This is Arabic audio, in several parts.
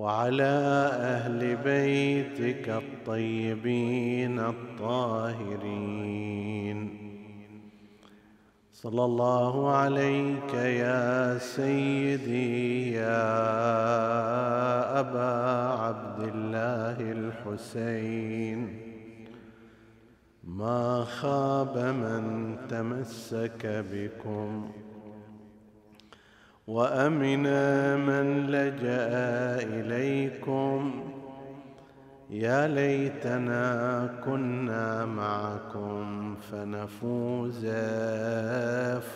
وعلى أهل بيتك الطيبين الطاهرين. صلى الله عليك يا سيدي يا أبا عبد الله الحسين. ما خاب من تمسك بكم وامن من لجأ إليكم. يا ليتنا كنا معكم فنفوز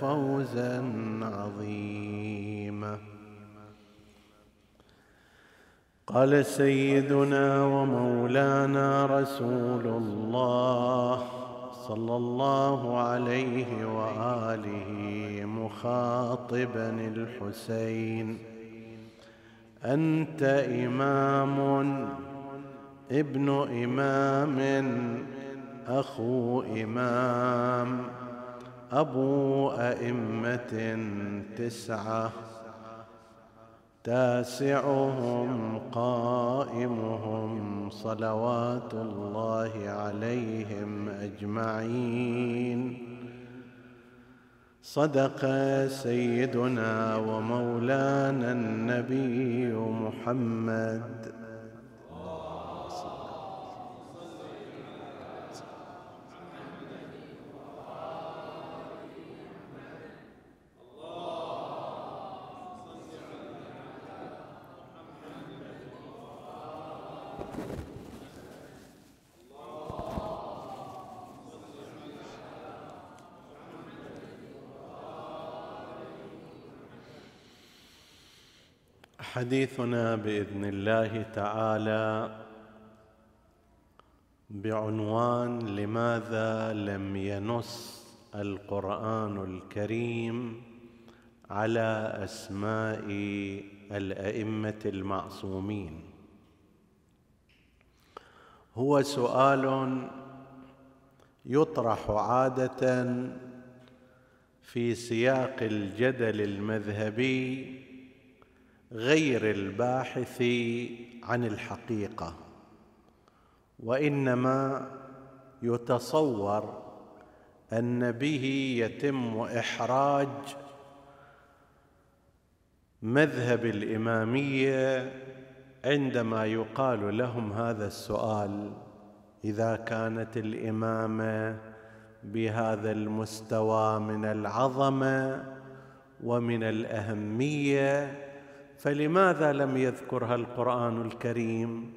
فوزا عظيما. قال سيدنا ومولانا رسول الله صلى الله عليه وآله مخاطبا الحسين. أنت إمام ابن إمام أخو إمام أبو أئمة تسعة. تاسعهم قائمهم صلوات الله عليهم أجمعين. صدق سيدنا ومولانا النبي محمد. حديثنا بإذن الله تعالى بعنوان لماذا لم ينص القرآن الكريم على أسماء الأئمة المعصومين؟ هو سؤال يطرح عادة في سياق الجدل المذهبي غير الباحث عن الحقيقة وإنما يتصور أن به يتم إحراج مذهب الإمامية عندما يقال لهم هذا السؤال إذا كانت الإمامة بهذا المستوى من العظمة ومن الأهمية فلماذا لم يذكرها القرآن الكريم؟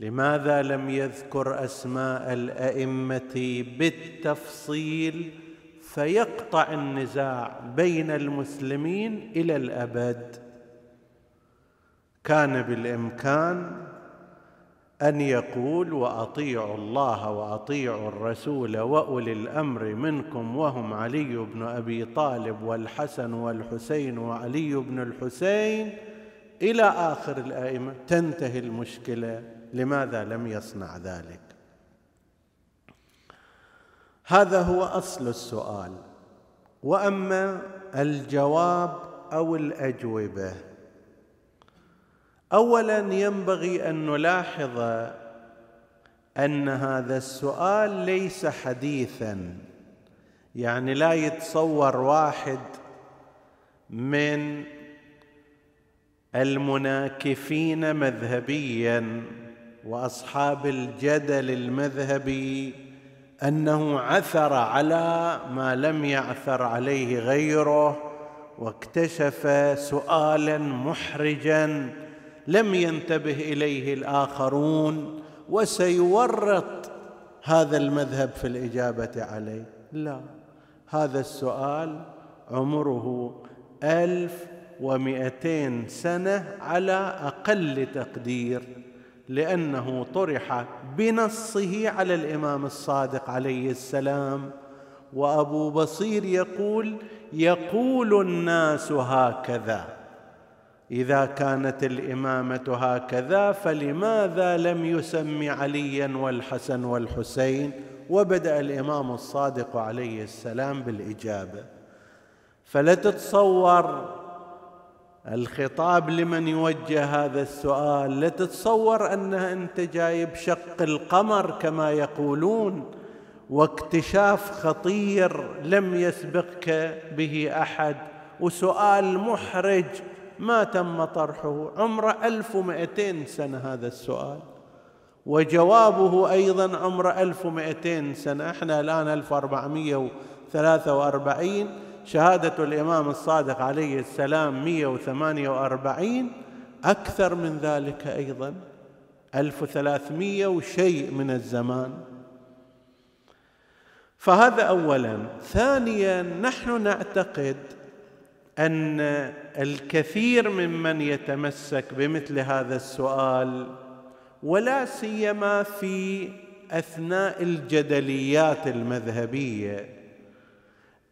لماذا لم يذكر أسماء الأئمة بالتفصيل فيقطع النزاع بين المسلمين إلى الأبد؟ كان بالإمكان أن يقول وأطيعوا الله وأطيعوا الرسول وأولي الأمر منكم وهم علي بن أبي طالب والحسن والحسين وعلي بن الحسين إلى آخر الأئمة. تنتهي المشكلة. لماذا لم يصنع ذلك؟ هذا هو أصل السؤال. وأما الجواب أو الأجوبة اولا ينبغي أن نلاحظ أن هذا السؤال ليس حديثا. يعني لا يتصور واحد من المناكفين مذهبيا وأصحاب الجدل المذهبي أنه عثر على ما لم يعثر عليه غيره واكتشف سؤالا محرجا لم ينتبه إليه الآخرون وسيورط هذا المذهب في الإجابة عليه. لا هذا السؤال عمره ألف ومئتين سنة على أقل تقدير لأنه طرح بنصه على الإمام الصادق عليه السلام. وأبو بصير يقول يقول الناس هكذا إذا كانت الإمامة هكذا فلماذا لم يسم عليا والحسن والحسين؟ وبدأ الإمام الصادق عليه السلام بالإجابة. فلا تتصور الخطاب لمن يوجه هذا السؤال لا تتصور انه أنت جايب شق القمر كما يقولون واكتشاف خطير لم يسبقك به أحد وسؤال محرج ما تم طرحه. عمره 1200 سنة هذا السؤال. وجوابه أيضا عمره 1200 سنة. إحنا الآن 1443 شهادة الإمام الصادق عليه السلام 148 أكثر من ذلك أيضا. 1300 وشيء من الزمان. فهذا اولا. ثانيا نحن نعتقد أن الكثير ممن يتمسك بمثل هذا السؤال ولا سيما في أثناء الجدليات المذهبية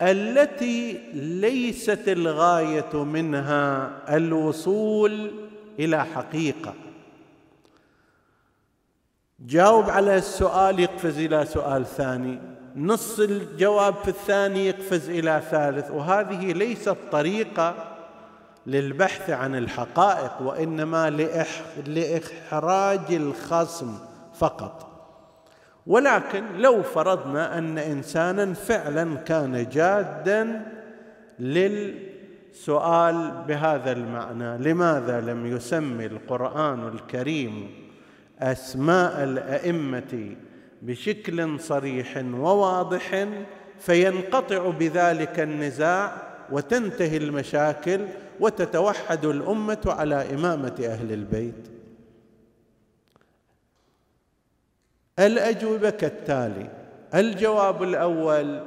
التي ليست الغاية منها الوصول إلى حقيقة. جاوب على السؤال يقفز إلى سؤال ثاني. نص الجواب في الثاني يقفز إلى ثالث وهذه ليست طريقة للبحث عن الحقائق وإنما لإحراج الخصم فقط. ولكن لو فرضنا أن إنسانا فعلا كان جادا للسؤال بهذا المعنى لماذا لم يسمي القرآن الكريم أسماء الأئمة بشكل صريح وواضح فينقطع بذلك النزاع وتنتهي المشاكل وتتوحد الأمة على إمامة أهل البيت. الأجوبة كالتالي. الجواب الأول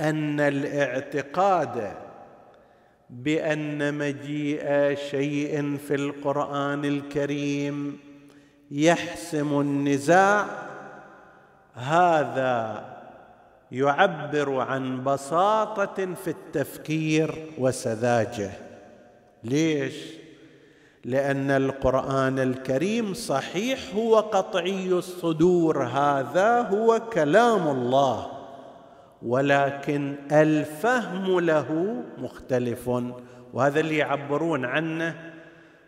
أن الاعتقاد بأن مجيء شيء في القرآن الكريم يحسم النزاع. هذا يعبر عن بساطة في التفكير وسذاجة. ليش؟ لأن القرآن الكريم صحيح هو قطعي الصدور. هذا هو كلام الله. ولكن الفهم له مختلف. وهذا اللي يعبرون عنه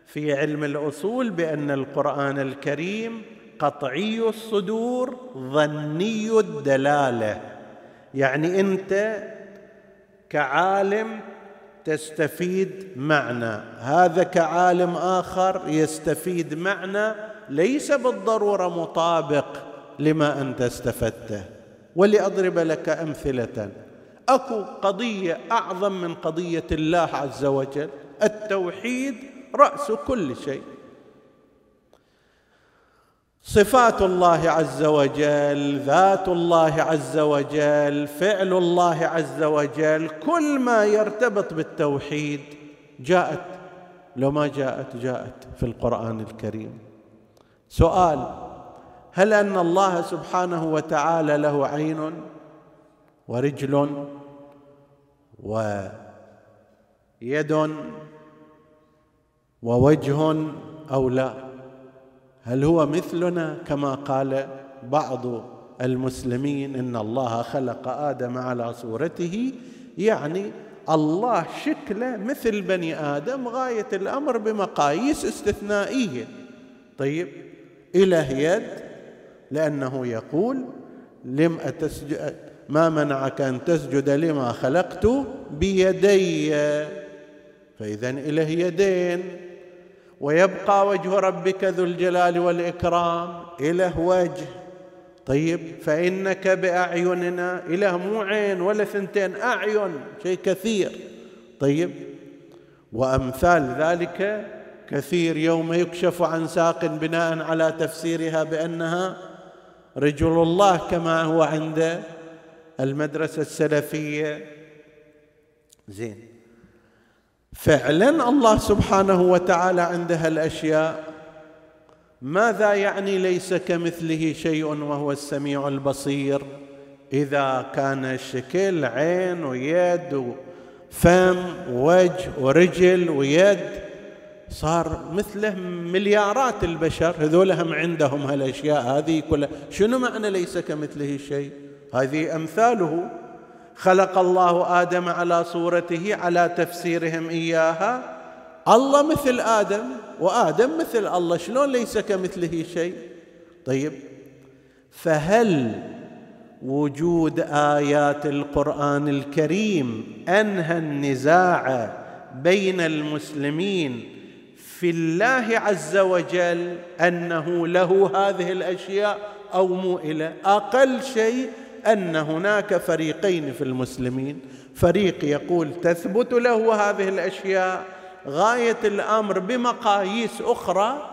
في علم الأصول بأن القرآن الكريم قطعي الصدور ظني الدلالة. يعني أنت كعالم تستفيد معنى. هذا كعالم آخر يستفيد معنى ليس بالضرورة مطابق لما أنت استفدته. ولأضرب لك أمثلة. أكو قضية أعظم من قضية الله عز وجل التوحيد رأس كل شيء. صفات الله عز وجل ذات الله عز وجل فعل الله عز وجل كل ما يرتبط بالتوحيد جاءت. لو ما جاءت جاءت في القرآن الكريم. سؤال هل أن الله سبحانه وتعالى له عين ورجل ويد ووجه أو لا. هل هو مثلنا كما قال بعض المسلمين إن الله خلق آدم على صورته؟ يعني الله شكله مثل بني آدم غاية الأمر بمقاييس استثنائية. طيب إله يد لأنه يقول لم أتسجد ما منعك أن تسجد لما خلقت بيدي؟ فإذا إله يدين. ويبقى وجه ربك ذو الجلال والإكرام. إله وجه. طيب فإنك بأعيننا إله مو عين ولا ثنتين أعين شيء كثير. طيب وأمثال ذلك كثير. يوم يكشف عن ساق بناء على تفسيرها بأنها رجل الله كما هو عند المدرسة السلفية. زين. فعلا الله سبحانه وتعالى عنده الأشياء. ماذا يعني ليس كمثله شيء وهو السميع البصير؟ إذا كان الشكل عين ويد وفم ووجه ورجل ويد صار مثله مليارات البشر. هذول هم عندهم هالأشياء هذه كلها. شنو معنى ليس كمثله شيء؟ هذه أمثاله. خلق الله آدم على صورته على تفسيرهم إياها. الله مثل آدم وآدم مثل الله شلون ليس كمثله شيء؟ طيب فهل وجود آيات القرآن الكريم أنهى النزاع بين المسلمين في الله عز وجل أنه له هذه الأشياء أو مو إلى؟ أقل شيء أن هناك فريقين في المسلمين. فريق يقول تثبت له هذه الأشياء غاية الأمر بمقاييس أخرى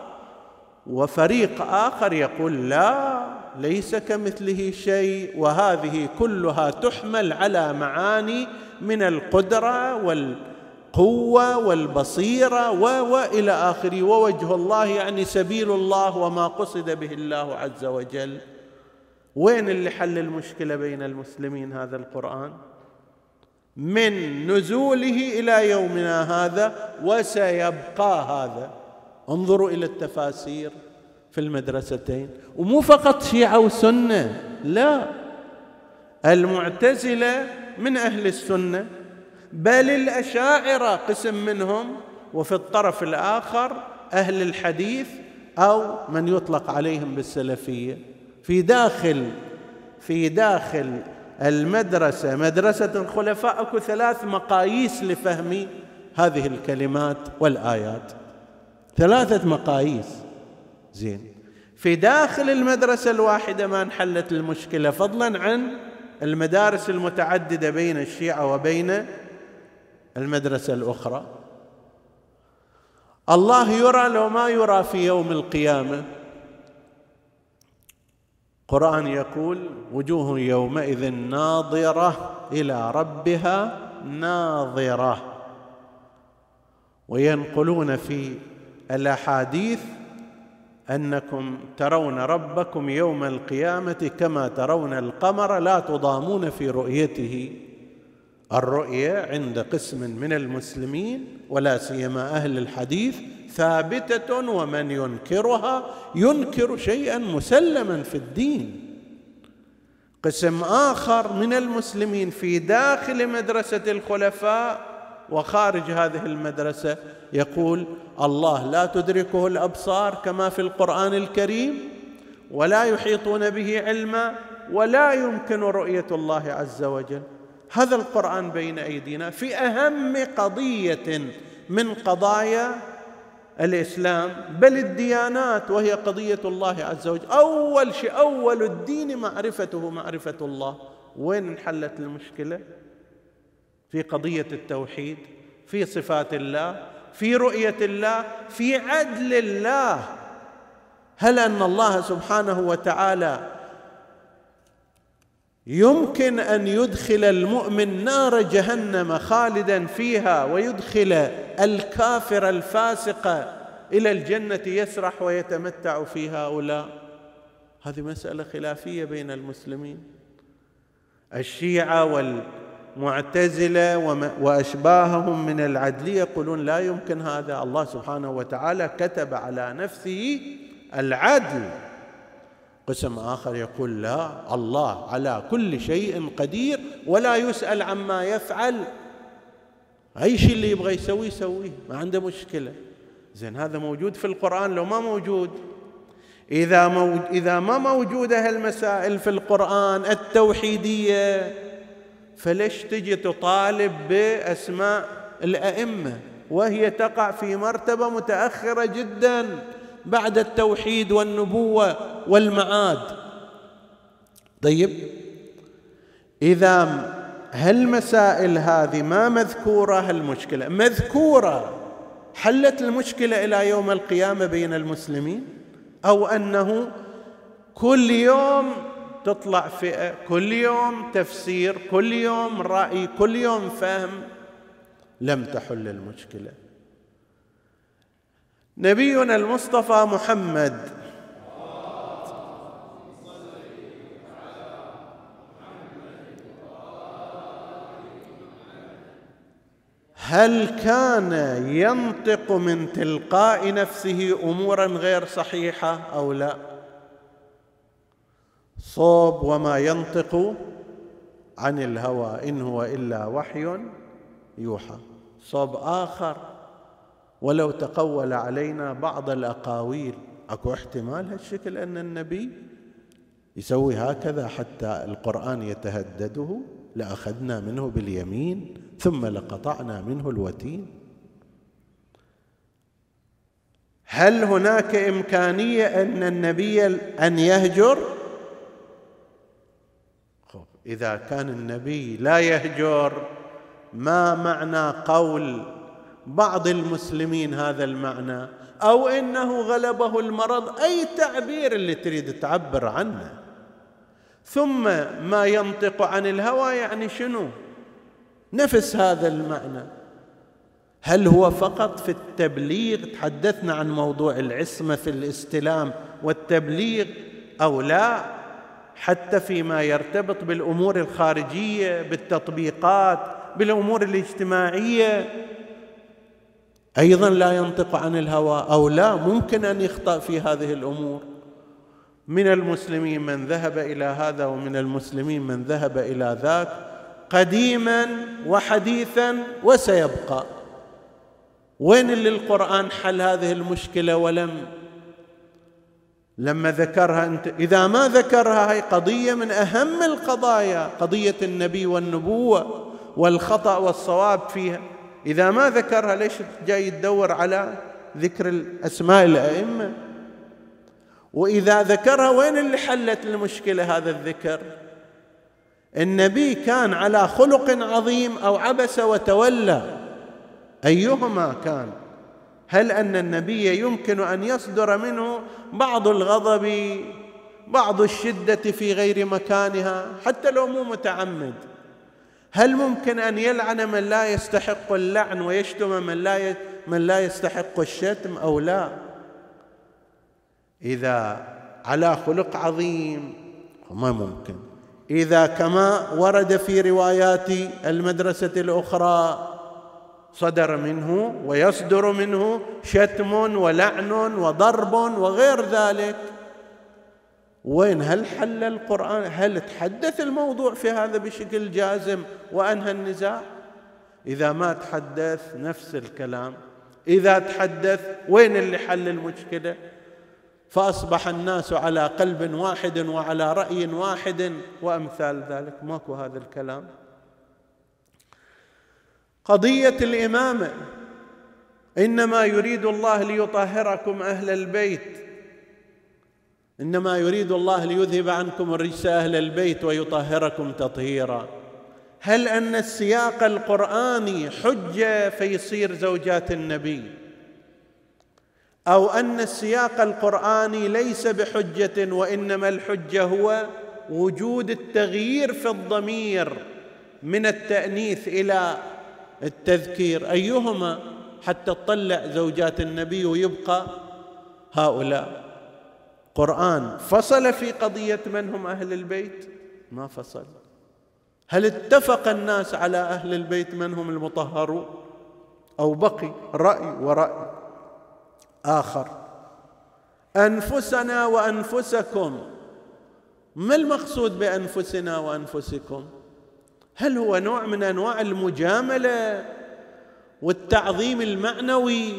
وفريق آخر يقول لا ليس كمثله شيء وهذه كلها تحمل على معاني من القدرة والقوة والبصيرة وإلى آخره. ووجه الله يعني سبيل الله وما قصد به الله عز وجل. وين اللي حل المشكلة بين المسلمين هذا القرآن؟ من نزوله إلى يومنا هذا وسيبقى هذا. انظروا إلى التفاسير في المدرستين. ومو فقط شيعة وسنة لا. المعتزلة من أهل السنة بل الأشاعرة قسم منهم وفي الطرف الآخر أهل الحديث أو من يطلق عليهم بالسلفية. في داخل في داخل المدرسة مدرسة الخلفاء أكو ثلاث مقاييس لفهم هذه الكلمات والآيات. ثلاثة مقاييس. زين. في داخل المدرسة الواحدة ما انحلت المشكلة فضلا عن المدارس المتعددة بين الشيعة وبين المدرسة الأخرى. الله يرى لو ما يرى في يوم القيامة القرآن يقول وجوه يومئذ ناظرة إلى ربها ناظرة. وينقلون في الأحاديث أنكم ترون ربكم يوم القيامة كما ترون القمر لا تضامون في رؤيته. الرؤيه عند قسم من المسلمين ولا سيما أهل الحديث ثابتة ومن ينكرها ينكر شيئا مسلما في الدين. قسم آخر من المسلمين في داخل مدرسة الخلفاء وخارج هذه المدرسة يقول الله لا تدركه الأبصار كما في القرآن الكريم ولا يحيطون به علما ولا يمكن رؤية الله عز وجل. هذا القرآن بين أيدينا. في أهم قضية من قضايا الإسلام بل الديانات وهي قضية الله عز وجل. أول شيء أول الدين معرفته معرفة الله. وين انحلت المشكلة؟ في قضية التوحيد في صفات الله في رؤية الله في عدل الله. هل أن الله سبحانه وتعالى يمكن أن يدخل المؤمن نار جهنم خالدا فيها ويدخل الكافر الفاسق إلى الجنة يسرح ويتمتع في هؤلاء هذه مسألة خلافية بين المسلمين. الشيعة والمعتزلة وأشباههم من العدليه يقولون لا يمكن هذا. الله سبحانه وتعالى كتب على نفسه العدل. قسم آخر يقول لا الله على كل شيء قدير ولا يسأل عما يفعل. أي شيء اللي يبغى يسويه يسويه ما عنده مشكلة. زين هذا موجود في القرآن لو ما موجود. إذا موج إذا ما موجودة هالمسائل في القرآن التوحيدية فليش تجي تطالب بأسماء الأئمة؟ وهي تقع في مرتبة متأخرة جدا. بعد التوحيد والنبوة والمعاد. طيب. إذا هالمسائل هذه ما مذكورة؟ هالمشكله مذكورة. حلت المشكلة إلى يوم القيامة بين المسلمين؟ أو أنه كل يوم تطلع فئة كل يوم تفسير كل يوم رأي كل يوم فهم؟ لم تحل المشكلة. نبينا المصطفى محمد. هل كان ينطق من تلقاء نفسه أمورا غير صحيحة أو لا؟ صوب وما ينطق عن الهوى إن هو إلا وحي يوحى. صوب آخر. ولو تقول علينا بعض الأقاويل. أكو احتمال هالشكل أن النبي يسوي هكذا حتى القرآن يتهدده. لأخذنا منه باليمين ثم لقطعنا منه الوتين. هل هناك إمكانية أن النبي أن يهجر؟ إذا كان النبي لا يهجر ما معنى قول بعض المسلمين هذا المعنى أو إنه غلبه المرض أي تعبير اللي تريد تعبر عنه. ثم ما ينطق عن الهوى يعني شنو؟ نفس هذا المعنى. هل هو فقط في التبليغ؟ تحدثنا عن موضوع العصمة في الاستلام والتبليغ أو لا؟ حتى فيما يرتبط بالأمور الخارجية بالتطبيقات بالأمور الاجتماعية. أيضا لا ينطق عن الهوى أو لا ممكن أن يخطأ في هذه الأمور. من المسلمين من ذهب إلى هذا ومن المسلمين من ذهب إلى ذاك قديما وحديثا وسيبقى. وين اللي القرآن حل هذه المشكلة ولم؟ لما ذكرها أنت إذا ما ذكرها هي قضية من أهم القضايا قضية النبي والنبوة والخطأ والصواب فيها. إذا ما ذكرها ليش جاي تدور على ذكر الأسماء الأئمة؟ وإذا ذكرها وين اللي حلت المشكلة هذا الذكر؟ النبي كان على خلق عظيم أو عبس وتولى. أيهما كان؟ هل أن النبي يمكن أن يصدر منه بعض الغضب بعض الشدة في غير مكانها؟ حتى لو مو متعمد. هل ممكن أن يلعن من لا يستحق اللعن ويشتم من لا من لا يستحق الشتم أو لا؟ إذا على خلق عظيم ما ممكن. إذا كما ورد في روايات المدرسة الأخرى صدر منه ويصدر منه شتم ولعن وضرب وغير ذلك. وين هل حل القرآن؟ هل تحدث الموضوع في هذا بشكل جازم وأنهى النزاع؟ إذا ما تحدث نفس الكلام. إذا تحدث وين اللي حل المشكلة؟ فأصبح الناس على قلب واحد وعلى رأي واحد وأمثال ذلك. ماكو هذا الكلام. قضية الإمامة. إنما يريد الله ليطهركم أهل البيت. إنما يريد الله ليذهب عنكم الرجس أهل البيت ويطهركم تطهيرا. هل أن السياق القرآني حجه فيصير زوجات النبي؟ أو أن السياق القرآني ليس بحجة وإنما الحجة هو وجود التغيير في الضمير من التأنيث إلى التذكير. أيهما حتى تطلع زوجات النبي ويبقى هؤلاء؟ قران فصل في قضية من هم أهل البيت؟ ما فصل. هل اتفق الناس على أهل البيت من هم المطهرون؟ أو بقي رأي ورأي آخر. أنفسنا وأنفسكم. ما المقصود بأنفسنا وأنفسكم؟ هل هو نوع من أنواع المجاملة والتعظيم المعنوي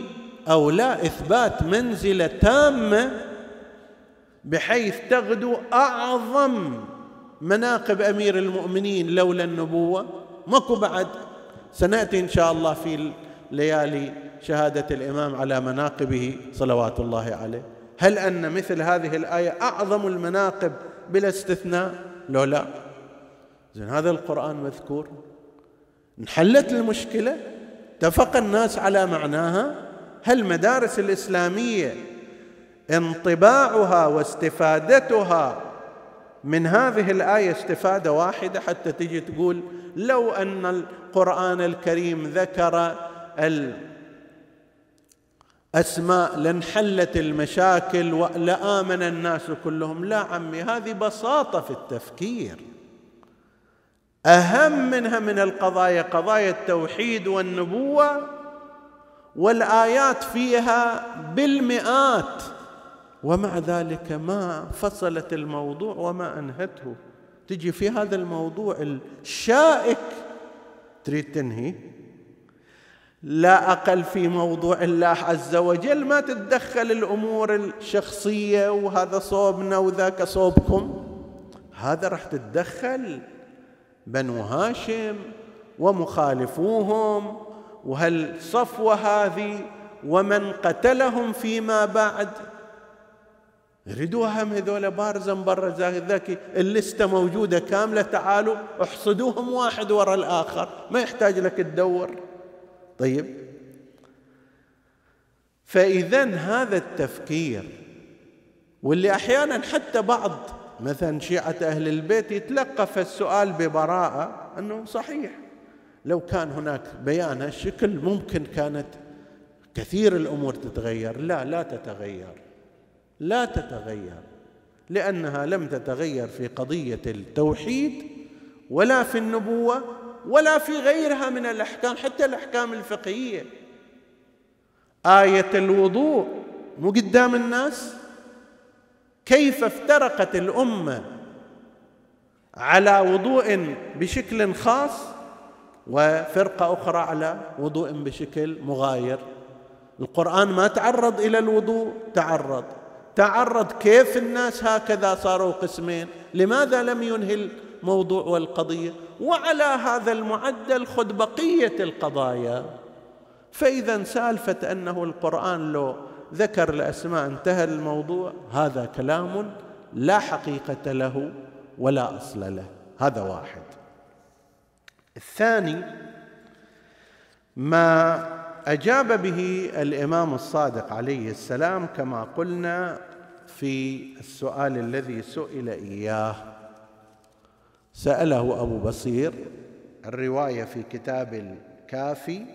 أو لا؟ إثبات منزلة تامة بحيث تغدو أعظم مناقب أمير المؤمنين لولا النبوة. ماكو بعد. سنأتي إن شاء الله في ليالي شهادة الإمام على مناقبه صلوات الله عليه. هل أن مثل هذه الآية أعظم المناقب بلا استثناء؟ لو لا. زين هذا القرآن مذكور. انحلت المشكلة اتفق الناس على معناها. هل المدارس الإسلامية انطباعها واستفادتها. من هذه الآية استفادة واحدة حتى تجي تقول لو أن القرآن الكريم ذكر أسماء لانحلت المشاكل ولامن الناس كلهم. لا عمي هذه بساطة في التفكير. أهم منها من القضايا قضايا التوحيد والنبوة والآيات فيها بالمئات. ومع ذلك ما فصلت الموضوع وما أنهته. تجي في هذا الموضوع الشائك. تريد تنهي؟ لا أقل في موضوع الله عز وجل. ما تتدخل الأمور الشخصية وهذا صوبنا وذاك صوبكم. هذا راح تتدخل بنو هاشم ومخالفوهم. وهالصفوه هذه ومن قتلهم فيما بعد؟ يريدوها هم هذول بارزا مبرزا ذاك اللستة موجودة كاملة. تعالوا احصدوهم واحد وراء الآخر. ما يحتاج لك تدور. طيب. فإذا هذا التفكير واللي أحيانا حتى بعض مثلا شيعة أهل البيت يتلقف السؤال ببراءة أنه صحيح. لو كان هناك بيان هالشكل ممكن كانت كثير الأمور تتغير. لا لا تتغير. لا تتغير لأنها لم تتغير في قضية التوحيد ولا في النبوة ولا في غيرها من الأحكام حتى الأحكام الفقهية. آية الوضوء مو قدام الناس؟ كيف افترقت الأمة على وضوء بشكل خاص وفرقة أخرى على وضوء بشكل مغاير؟ القرآن ما تعرض إلى الوضوء تعرض. تعرض كيف الناس هكذا صاروا قسمين. لماذا لم ينهي الموضوع والقضية؟ وعلى هذا المعدل خذ بقية القضايا. فإذا سالفة أنه القرآن لو ذكر الأسماء انتهى الموضوع هذا كلام لا حقيقة له ولا أصل له. هذا واحد. الثاني ما أجاب به الإمام الصادق عليه السلام كما قلنا في السؤال الذي سئل إياه. سأله أبو بصير الرواية في كتاب الكافي.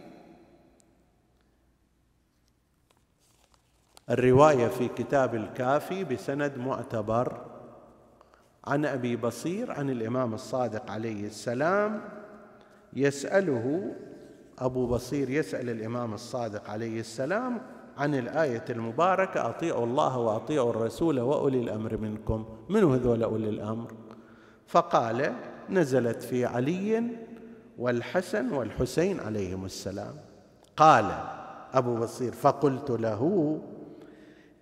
الرواية في كتاب الكافي بسند معتبر. عن أبي بصير عن الإمام الصادق عليه السلام يسأله أبو بصير يسأل الإمام الصادق عليه السلام عن الآية المباركة أطيعوا الله وأطيعوا الرسول وأولي الأمر منكم. من هذول أولي الأمر؟ فقال نزلت في علي والحسن والحسين عليهم السلام. قال أبو بصير فقلت له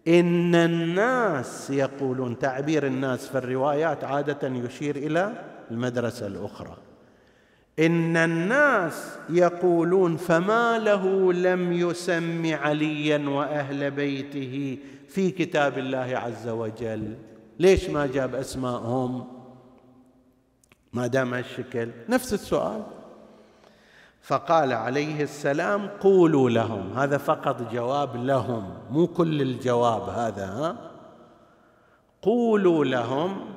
إن الناس يقولون تعبير الناس في الروايات عادة يشير إلى المدرسة الأخرى. إن الناس يقولون فما له لم يسم عليا وأهل بيته في كتاب الله عز وجل. ليش ما جاب أسماءهم؟ ما دام هالشكل نفس السؤال. فقال عليه السلام قولوا لهم. هذا فقط جواب لهم. مو كل الجواب هذا ها؟ قولوا لهم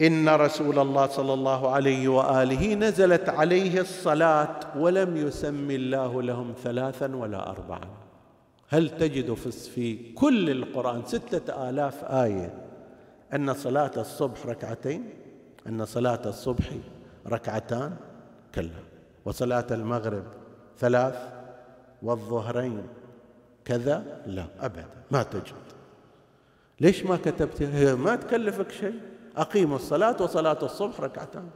إن رسول الله صلى الله عليه وآله نزلت عليه الصلاة ولم يسم الله لهم ثلاثا ولا اربعا. هل تجد في كل القرآن ستة آلاف آية أن صلاة الصبح ركعتين؟ أن صلاة الصبح ركعتان؟ كلا. وصلاة المغرب ثلاث والظهرين كذا؟ لا أبدا. ما تجد. ليش ما كتبت؟ ما تكلفك شيء؟ أقيم الصلاة وصلاة الصبح ركعتان.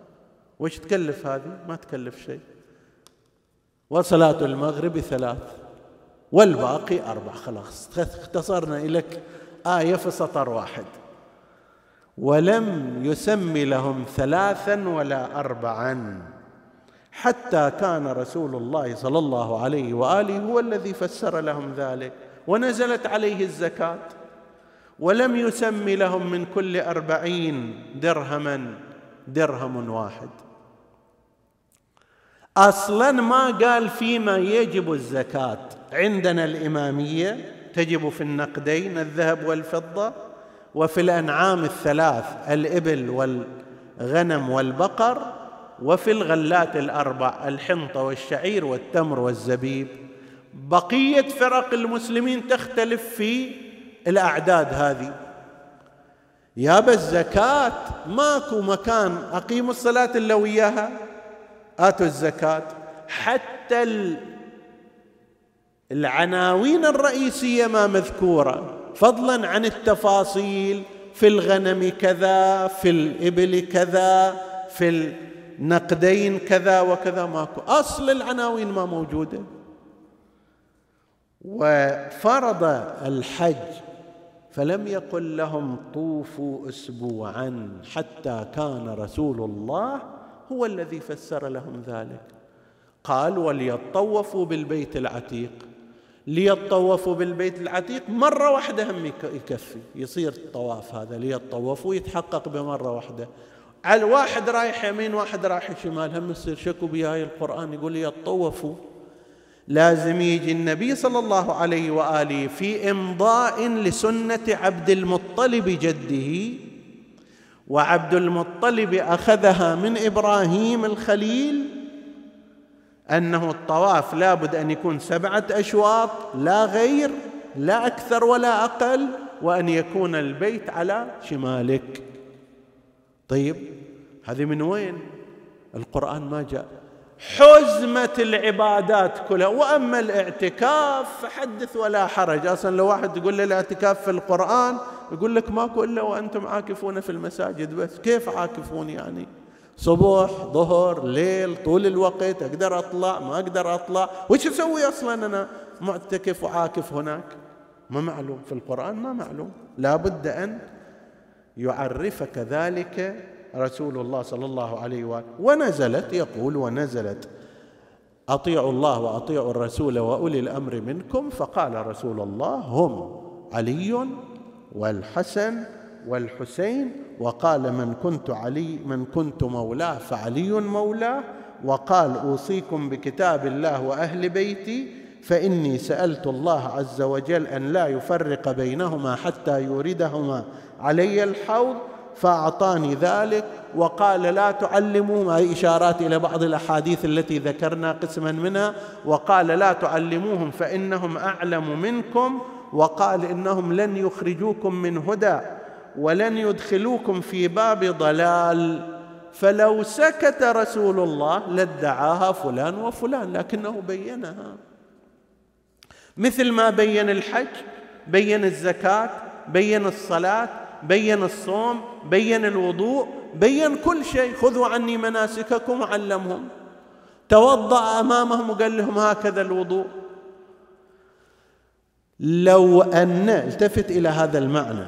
وش تكلف هذه؟ ما تكلف شيء. وصلاة المغرب ثلاث. والباقي أربع. خلاص اختصرنا لك آية في سطر واحد. ولم يسم لهم ثلاثا ولا أربعا. حتى كان رسول الله صلى الله عليه وآله هو الذي فسر لهم ذلك. ونزلت عليه الزكاة. ولم يسم لهم من كل أربعين درهما درهم واحد. أصلا ما قال فيما يجب الزكاة. عندنا الإمامية تجب في النقدين الذهب والفضة وفي الأنعام الثلاث الإبل والغنم والبقر وفي الغلات الأربع الحنطة والشعير والتمر والزبيب. بقية فرق المسلمين تختلف في الأعداد هذه. يا الزكاه ماكو مكان أقيموا الصلاة إلا وياها. آتوا الزكاة. حتى العناوين الرئيسية ما مذكورة. فضلا عن التفاصيل. في الغنم كذا في الإبل كذا في النقدين كذا وكذا ماكو. أصل العناوين ما موجودة. وفرض الحج فلم يقل لهم طوفوا اسبوعا حتى كان رسول الله هو الذي فسر لهم ذلك. قال وليطوفوا بالبيت العتيق. ليطوفوا بالبيت العتيق مرة واحدة هم يكفي يصير الطواف هذا. ليطوفوا يتحقق بمرة واحدة. على واحد رايح يمين واحد رايح شمال هم يصير شكو بهاي القرآن يقول ليطوفوا لازم يجي النبي صلى الله عليه وآله في إمضاء لسنة عبد المطلب جده. وعبد المطلب أخذها من إبراهيم الخليل أنه الطواف لابد أن يكون سبعة أشواط لا غير لا أكثر ولا أقل وأن يكون البيت على شمالك. طيب هذه من وين؟ القرآن ما جاء. حزمة العبادات كلها. وأما الاعتكاف فحدث ولا حرج. أصلا لو واحد يقول له الاعتكاف في القرآن يقول لك ماكو إلا وأنتم عاكفون في المساجد بس. كيف عاكفون يعني؟ صبح ظهر ليل طول الوقت أقدر أطلع ما أقدر أطلع. وش أسوي أصلا أنا؟ معتكف وعاكف هناك. ما معلوم. في القرآن ما معلوم. لا بد أن يعرفك ذلك رسول الله صلى الله عليه وآله. ونزلت يقول ونزلت. أطيعوا الله وأطيعوا الرسول وأولي الأمر منكم. فقال رسول الله هم علي والحسن والحسين. وقال من كنت علي من كنت مولاه فعلي مولاه. وقال أوصيكم بكتاب الله وأهل بيتي. فإني سألت الله عز وجل أن لا يفرق بينهما حتى يوردهما علي الحوض. فأعطاني ذلك وقال لا تعلموا هذه إشارات إلى بعض الأحاديث التي ذكرنا قسما منها وقال لا تعلموهم فإنهم أعلم منكم وقال إنهم لن يخرجوكم من هدى ولن يدخلوكم في باب ضلال فلو سكت رسول الله لادعاها فلان وفلان لكنه بينها. مثل ما بين الحج بين الزكاة بين الصلاة بين الصوم بين الوضوء بين كل شيء. خذوا عني مناسككم وعلمهم. توضأ أمامهم وقال لهم هكذا الوضوء. لو أن التفت إلى هذا المعنى.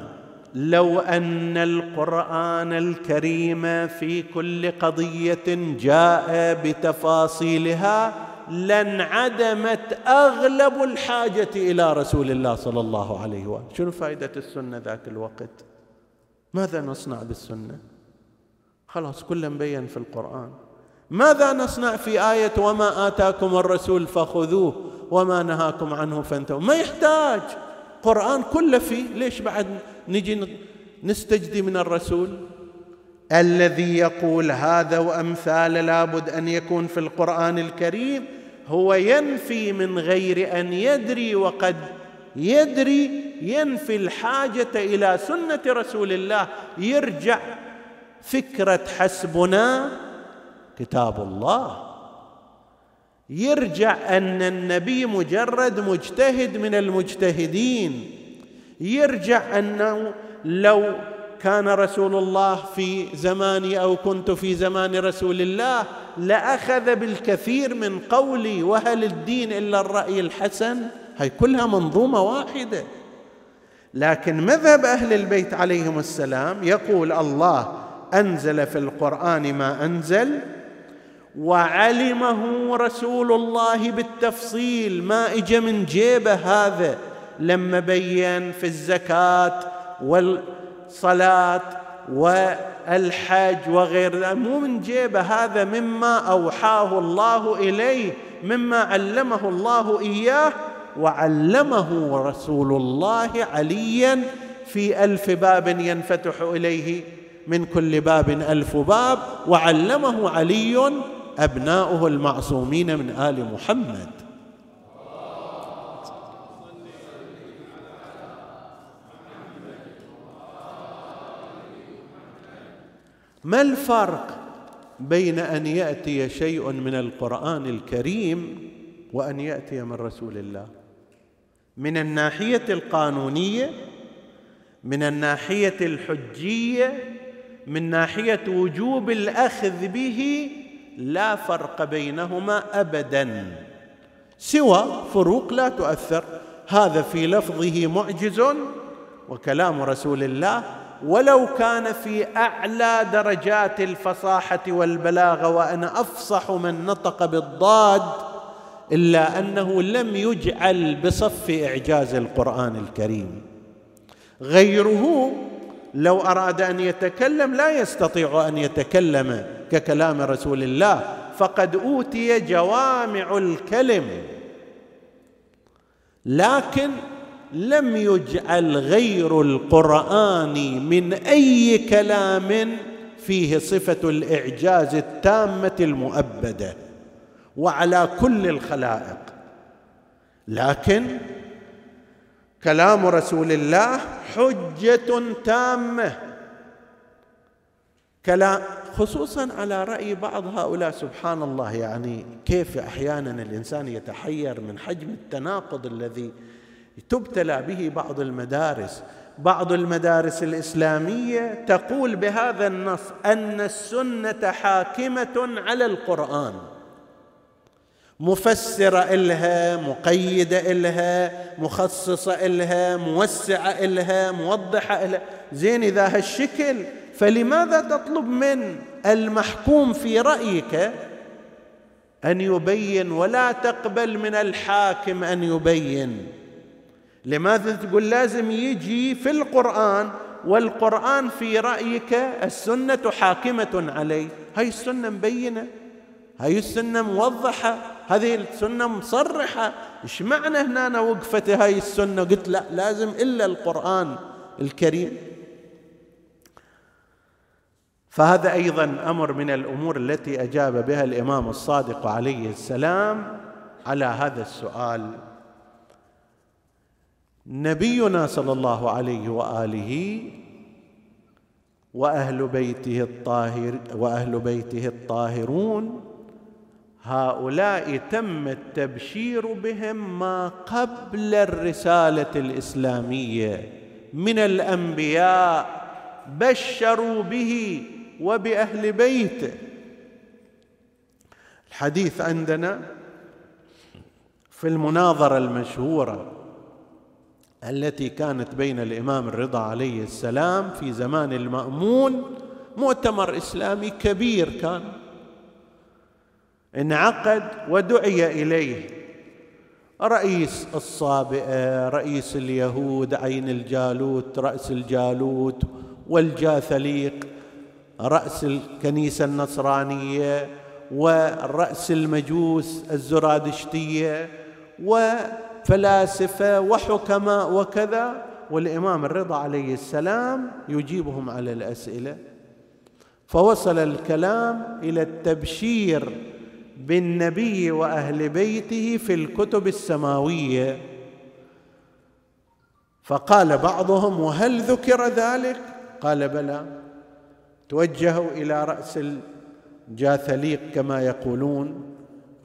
لو أن القرآن الكريم في كل قضية جاء بتفاصيلها لانعدمت أغلب الحاجة إلى رسول الله صلى الله عليه واله شنو فائدة السنة ذاك الوقت؟ ماذا نصنع بالسنة؟ خلاص كل مبين في القرآن. ماذا نصنع في آية وما آتاكم الرسول فخذوه وما نهاكم عنه فانتهوا؟ ما يحتاج. قرآن كله فيه. ليش بعد نجي نستجدي من الرسول؟ الذي يقول هذا وأمثال لابد أن يكون في القرآن الكريم هو ينفي من غير أن يدري وقد يدري ينفي الحاجة إلى سنة رسول الله يرجع فكرة حسبنا كتاب الله. يرجع أن النبي مجرد مجتهد من المجتهدين. يرجع أنه لو كان رسول الله في زماني أو كنت في زمان رسول الله لأخذ بالكثير من قولي وهل الدين إلا الرأي الحسن؟ هي كلها منظومة واحدة. لكن مذهب أهل البيت عليهم السلام يقول الله أنزل في القرآن ما أنزل وعلمه رسول الله بالتفصيل ما اجى من جيبه هذا لما بين في الزكاة والصلاة والحج وغير مو من جيبه هذا مما أوحاه الله إليه مما علمه الله إياه وعلمه رسول الله عليا في ألف باب ينفتح إليه من كل باب ألف باب. وعلمه علي أبناؤه المعصومين من آل محمد. ما الفرق بين أن يأتي شيء من القرآن الكريم وأن يأتي من رسول الله؟ من الناحية القانونية من الناحية الحجية من ناحية وجوب الأخذ به لا فرق بينهما ابدا. سوى فروق لا تؤثر. هذا في لفظه معجز وكلام رسول الله. ولو كان في أعلى درجات الفصاحة والبلاغة وأنا أفصح من نطق بالضاد إلا أنه لم يجعل بصف إعجاز القرآن الكريم. غيره لو أراد أن يتكلم لا يستطيع أن يتكلم ككلام رسول الله فقد أوتي جوامع الكلم. لكن لم يجعل غير القرآن من أي كلام فيه صفة الإعجاز التامة المؤبدة. وعلى كل الخلائق. لكن كلام رسول الله حجة تامة. كلام خصوصا على رأي بعض هؤلاء سبحان الله يعني كيف أحيانا الإنسان يتحير من حجم التناقض الذي تبتلى به بعض المدارس. بعض المدارس الإسلامية تقول بهذا النص أن السنة حاكمة على القرآن. مفسره إلها مقيده إلها مخصصه إلها موسعه إلها موضحه إلها. زين إذا هالشكل فلماذا تطلب من المحكوم في رأيك أن يبين ولا تقبل من الحاكم أن يبين؟ لماذا تقول لازم يجي في القرآن والقرآن في رأيك السنة حاكمة عليه؟ هاي السنة مبينة هاي السنة موضحة. هذه السنة مصرحة إيش معنى هنا أنا وقفت هاي السنة؟ قلت لا لازم إلا القرآن الكريم. فهذا أيضا أمر من الأمور التي أجاب بها الإمام الصادق عليه السلام على هذا السؤال. نبينا صلى الله عليه وآله وأهل بيته الطاهر وأهل بيته الطاهرون هؤلاء تم التبشير بهم ما قبل الرسالة الإسلامية. من الأنبياء بشروا به وبأهل بيته الحديث عندنا في المناظرة المشهورة التي كانت بين الإمام الرضا عليه السلام في زمان المأمون مؤتمر إسلامي كبير كان. انعقد ودعي إليه. رئيس الصابئة رئيس اليهود عين الجالوت رأس الجالوت والجاثليق رأس الكنيسة النصرانية ورأس المجوس الزرادشتية وفلاسفة وحكماء وكذا. والإمام الرضا عليه السلام يجيبهم على الأسئلة. فوصل الكلام إلى التبشير بالنبي وأهل بيته في الكتب السماوية. فقال بعضهم وهل ذكر ذلك؟ قال بلى. توجهوا إلى رأس الجاثليق كما يقولون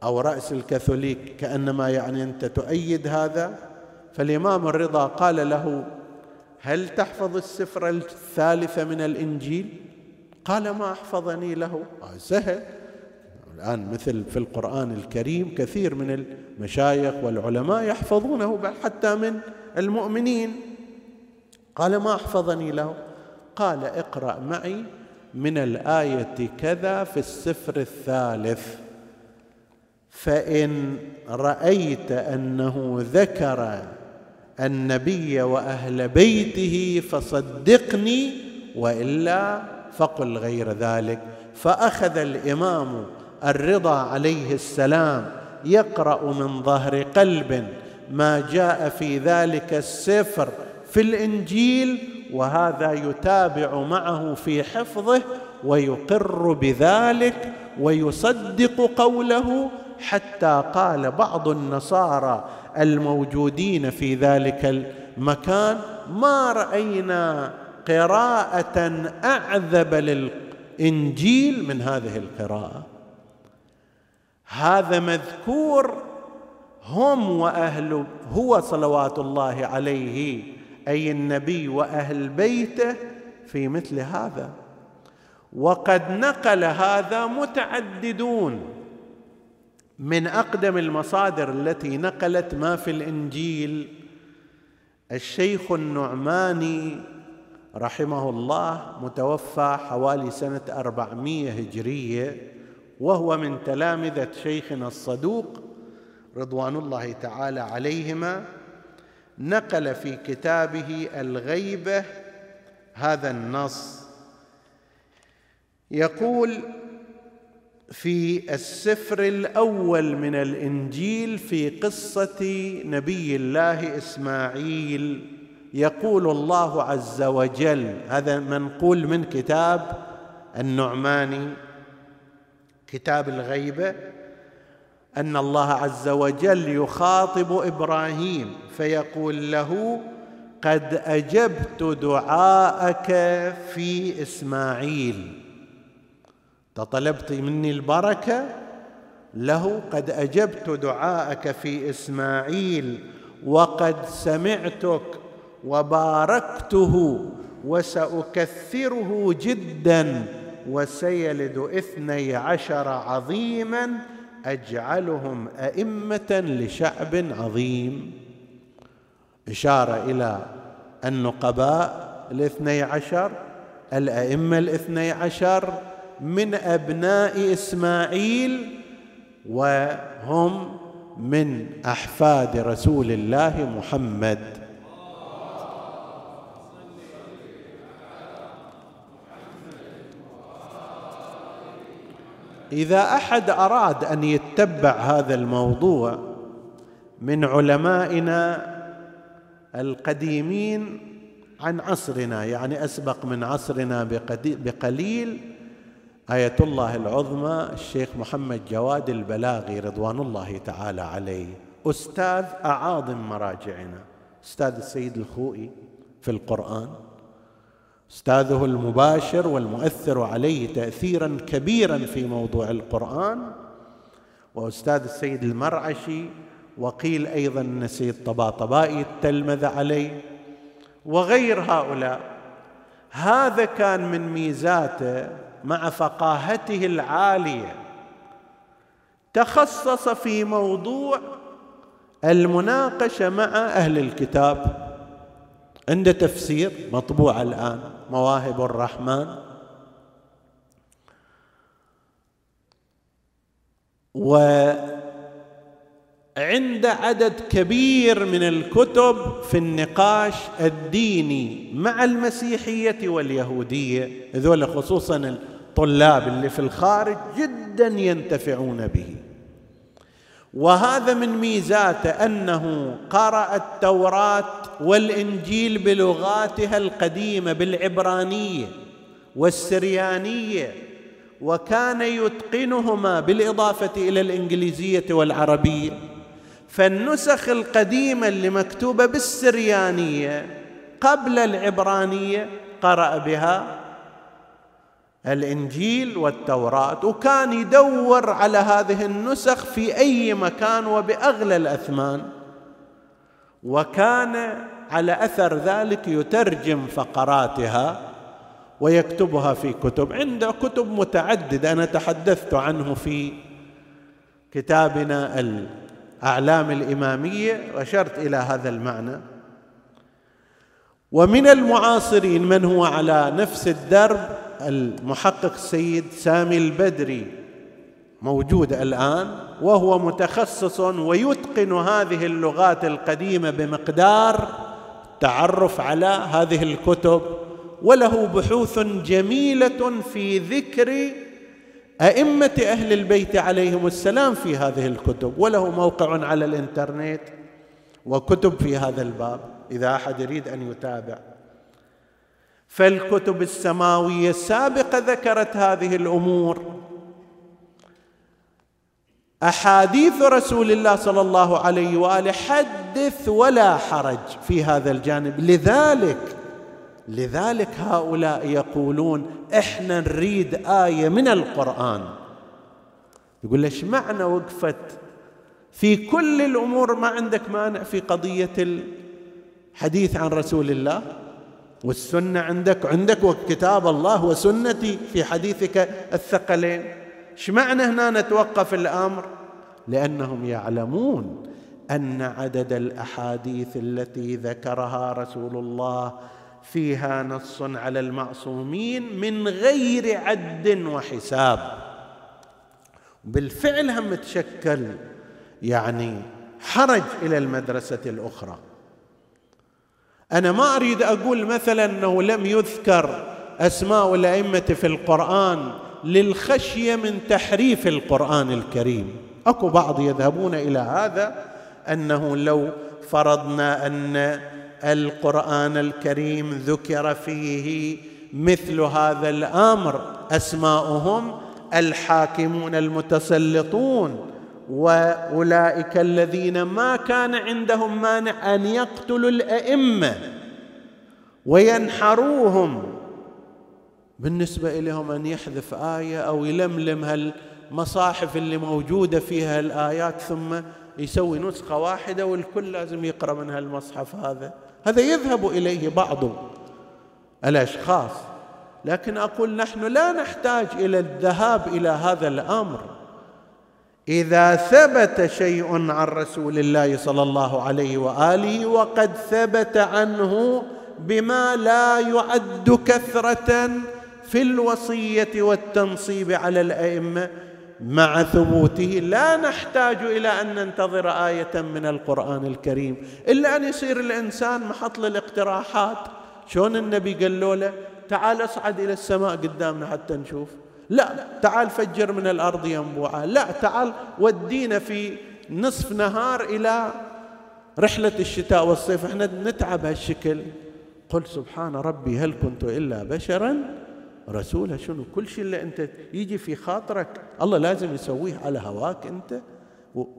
أو رأس الكاثوليك كأنما يعني أنت تؤيد هذا. فالإمام الرضا قال له هل تحفظ السفر الثالثة من الإنجيل؟ قال ما أحفظني له. سهل. الآن مثل في القرآن الكريم كثير من المشايخ والعلماء يحفظونه حتى من المؤمنين. قال ما أحفظني له؟ قال اقرأ معي من الآية كذا في السفر الثالث. فإن رأيت أنه ذكر النبي وأهل بيته فصدقني وإلا فقل غير ذلك. فأخذ الإمام الرضا عليه السلام يقرأ من ظهر قلب ما جاء في ذلك السفر في الإنجيل وهذا يتابع معه في حفظه ويقر بذلك ويصدق قوله حتى قال بعض النصارى الموجودين في ذلك المكان ما رأينا قراءة أعذب الانجيل من هذه القراءة؟ هذا مذكور هم وأهل هو صلوات الله عليه أي النبي وأهل بيته في مثل هذا. وقد نقل هذا متعددون من أقدم المصادر التي نقلت ما في الإنجيل. الشيخ النعماني رحمه الله متوفى حوالي سنة اربعمائه هجرية. وهو من تلامذة شيخنا الصدوق رضوان الله تعالى عليهما نقل في كتابه الغيبة هذا النص. يقول في السفر الأول من الإنجيل في قصة نبي الله إسماعيل يقول الله عز وجل هذا منقول من كتاب النعماني كتاب الغيبة أن الله عز وجل يخاطب إبراهيم فيقول له قد أجبت دعاءك في إسماعيل. طلبت مني البركة له قد أجبت دعاءك في إسماعيل وقد سمعتك وباركته وسأكثره جدا. وسيلد اثني عشر عظيما أجعلهم أئمة لشعب عظيم. إشارة إلى النقباء الاثني عشر الأئمة الاثني عشر من أبناء إسماعيل وهم من أحفاد رسول الله محمد. إذا أحد أراد أن يتبع هذا الموضوع من علمائنا القديمين عن عصرنا يعني أسبق من عصرنا بقليل آية الله العظمى الشيخ محمد جواد البلاغي رضوان الله تعالى عليه. أستاذ أعاظم مراجعنا أستاذ السيد الخوئي في القرآن. أستاذه المباشر والمؤثر عليه تأثيرا كبيرا في موضوع القرآن وأستاذ السيد المرعشي وقيل أيضا أن السيد طباطبائي التلمذ عليه وغير هؤلاء. هذا كان من ميزاته مع فقاهته العالية. تخصص في موضوع المناقشة مع أهل الكتاب. عند تفسير مطبوع الآن. مواهب الرحمن. وعند عدد كبير من الكتب في النقاش الديني مع المسيحية واليهودية هذول خصوصا الطلاب اللي في الخارج جدا ينتفعون به. وهذا من ميزاته أنه قرأ التوراة والإنجيل بلغاتها القديمة بالعبرانية والسريانية وكان يتقنهما بالإضافة إلى الإنجليزية والعربية. فالنسخ القديمة اللي مكتوبة بالسريانية قبل العبرانية قرأ بها الإنجيل والتوراة وكان يدور على هذه النسخ في أي مكان وبأغلى الأثمان. وكان على أثر ذلك يترجم فقراتها ويكتبها في كتب. عنده كتب متعددة أنا تحدثت عنه في كتابنا الأعلام الإمامية وأشرت إلى هذا المعنى. ومن المعاصرين من هو على نفس الدرب المحقق السيد سامي البدري. موجود الآن وهو متخصص ويتقن هذه اللغات القديمة بمقدار تعرف على هذه الكتب. وله بحوث جميلة في ذكر أئمة أهل البيت عليهم السلام في هذه الكتب. وله موقع على الإنترنت وكتب في هذا الباب إذا أحد يريد أن يتابع. فالكتب السماوية السابقه ذكرت هذه الأمور. أحاديث رسول الله صلى الله عليه وآله حدث ولا حرج في هذا الجانب. لذلك لذلك هؤلاء يقولون إحنا نريد آية من القرآن. يقول إيش معنى وقفت في كل الأمور ما عندك مانع في قضية الحديث عن رسول الله والسنة عندك عندك وكتاب الله وسنتي في حديثك الثقلين. إيش معنى هنا نتوقف الأمر؟ لأنهم يعلمون أن عدد الأحاديث التي ذكرها رسول الله فيها نص على المعصومين من غير عد وحساب. بالفعل هم تشكل يعني حرج إلى المدرسة الأخرى. أنا ما أريد أقول مثلا أنه لم يذكر أسماء الأئمة في القرآن للخشية من تحريف القرآن الكريم. أكو بعض يذهبون إلى هذا أنه لو فرضنا أن القرآن الكريم ذكر فيه مثل هذا الأمر أسماؤهم الحاكمون المتسلطون وأولئك الذين ما كان عندهم مانع أن يقتلوا الأئمة وينحروهم بالنسبة إليهم أن يحذف آية أو يلملم هالمصاحف اللي موجودة فيها الآيات ثم يسوي نسخة واحدة والكل لازم يقرأ من هالمصحف هذا. هذا يذهب إليه بعض الأشخاص. لكن أقول نحن لا نحتاج إلى الذهاب إلى هذا الأمر. إذا ثبت شيء عن رسول الله صلى الله عليه وآله وقد ثبت عنه بما لا يعد كثرة في الوصية والتنصيب على الأئمة مع ثبوته. لا نحتاج إلى أن ننتظر آية من القرآن الكريم. إلا أن يصير الإنسان محط للاقتراحات. شلون النبي قال له؟ تعال اصعد إلى السماء قدامنا حتى نشوف. لا تعال فجر من الأرض ينبوعا لا تعال ودينا في نصف نهار إلى رحلة الشتاء والصيف. إحنا نتعب هالشكل. قل سبحان ربي هل كنت إلا بشرا؟ رسولة شنو؟ كل شيء اللي أنت يجي في خاطرك الله لازم يسويه على هواك أنت.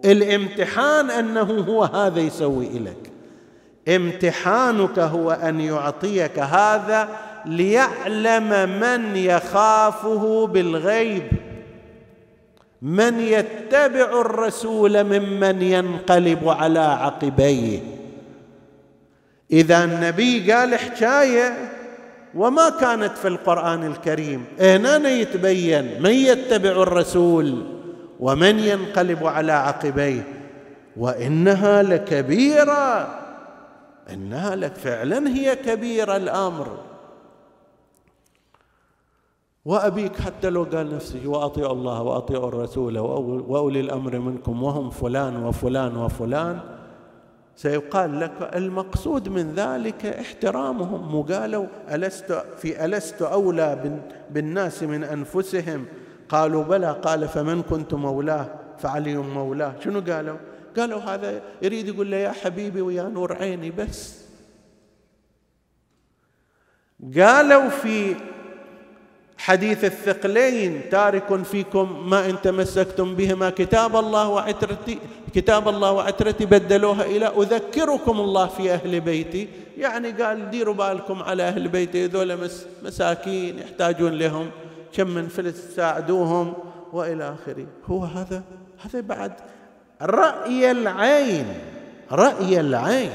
الامتحان أنه هو هذا يسوي لك امتحانك هو أن يعطيك هذا ليعلم من يخافه بالغيب. من يتبع الرسول ممن ينقلب على عقبيه. إذا النبي قال حكايه وما كانت في القرآن الكريم. هنا يتبين من يتبع الرسول ومن ينقلب على عقبيه. وإنها لكبيرة إنها لك فعلا هي كبيره الأمر. وأبيك حتى لو قال نفسه واطيعوا الله واطيعوا الرسول وأولي الأمر منكم وهم فلان وفلان وفلان. سيقال لك المقصود من ذلك احترامهم مو قالوا ألست في ألست أولى بالناس من أنفسهم؟ قالوا بلى قال فمن كنت مولاه؟ فعلي مولاه. شنو قالوا؟ قالوا هذا يريد يقول له يا حبيبي ويا نور عيني بس. قالوا في حديث الثقلين تارك فيكم ما إن تمسكتم بهما. كتاب الله وعترتي كتاب الله وعترتي بدلوها إلى أذكركم الله في أهل بيتي. يعني قال ديروا بالكم على أهل بيتي هذول مساكين يحتاجون لهم. كم من فلس ساعدوهم وإلى آخره. هو هذا هذا بعد رأي العين رأي العين.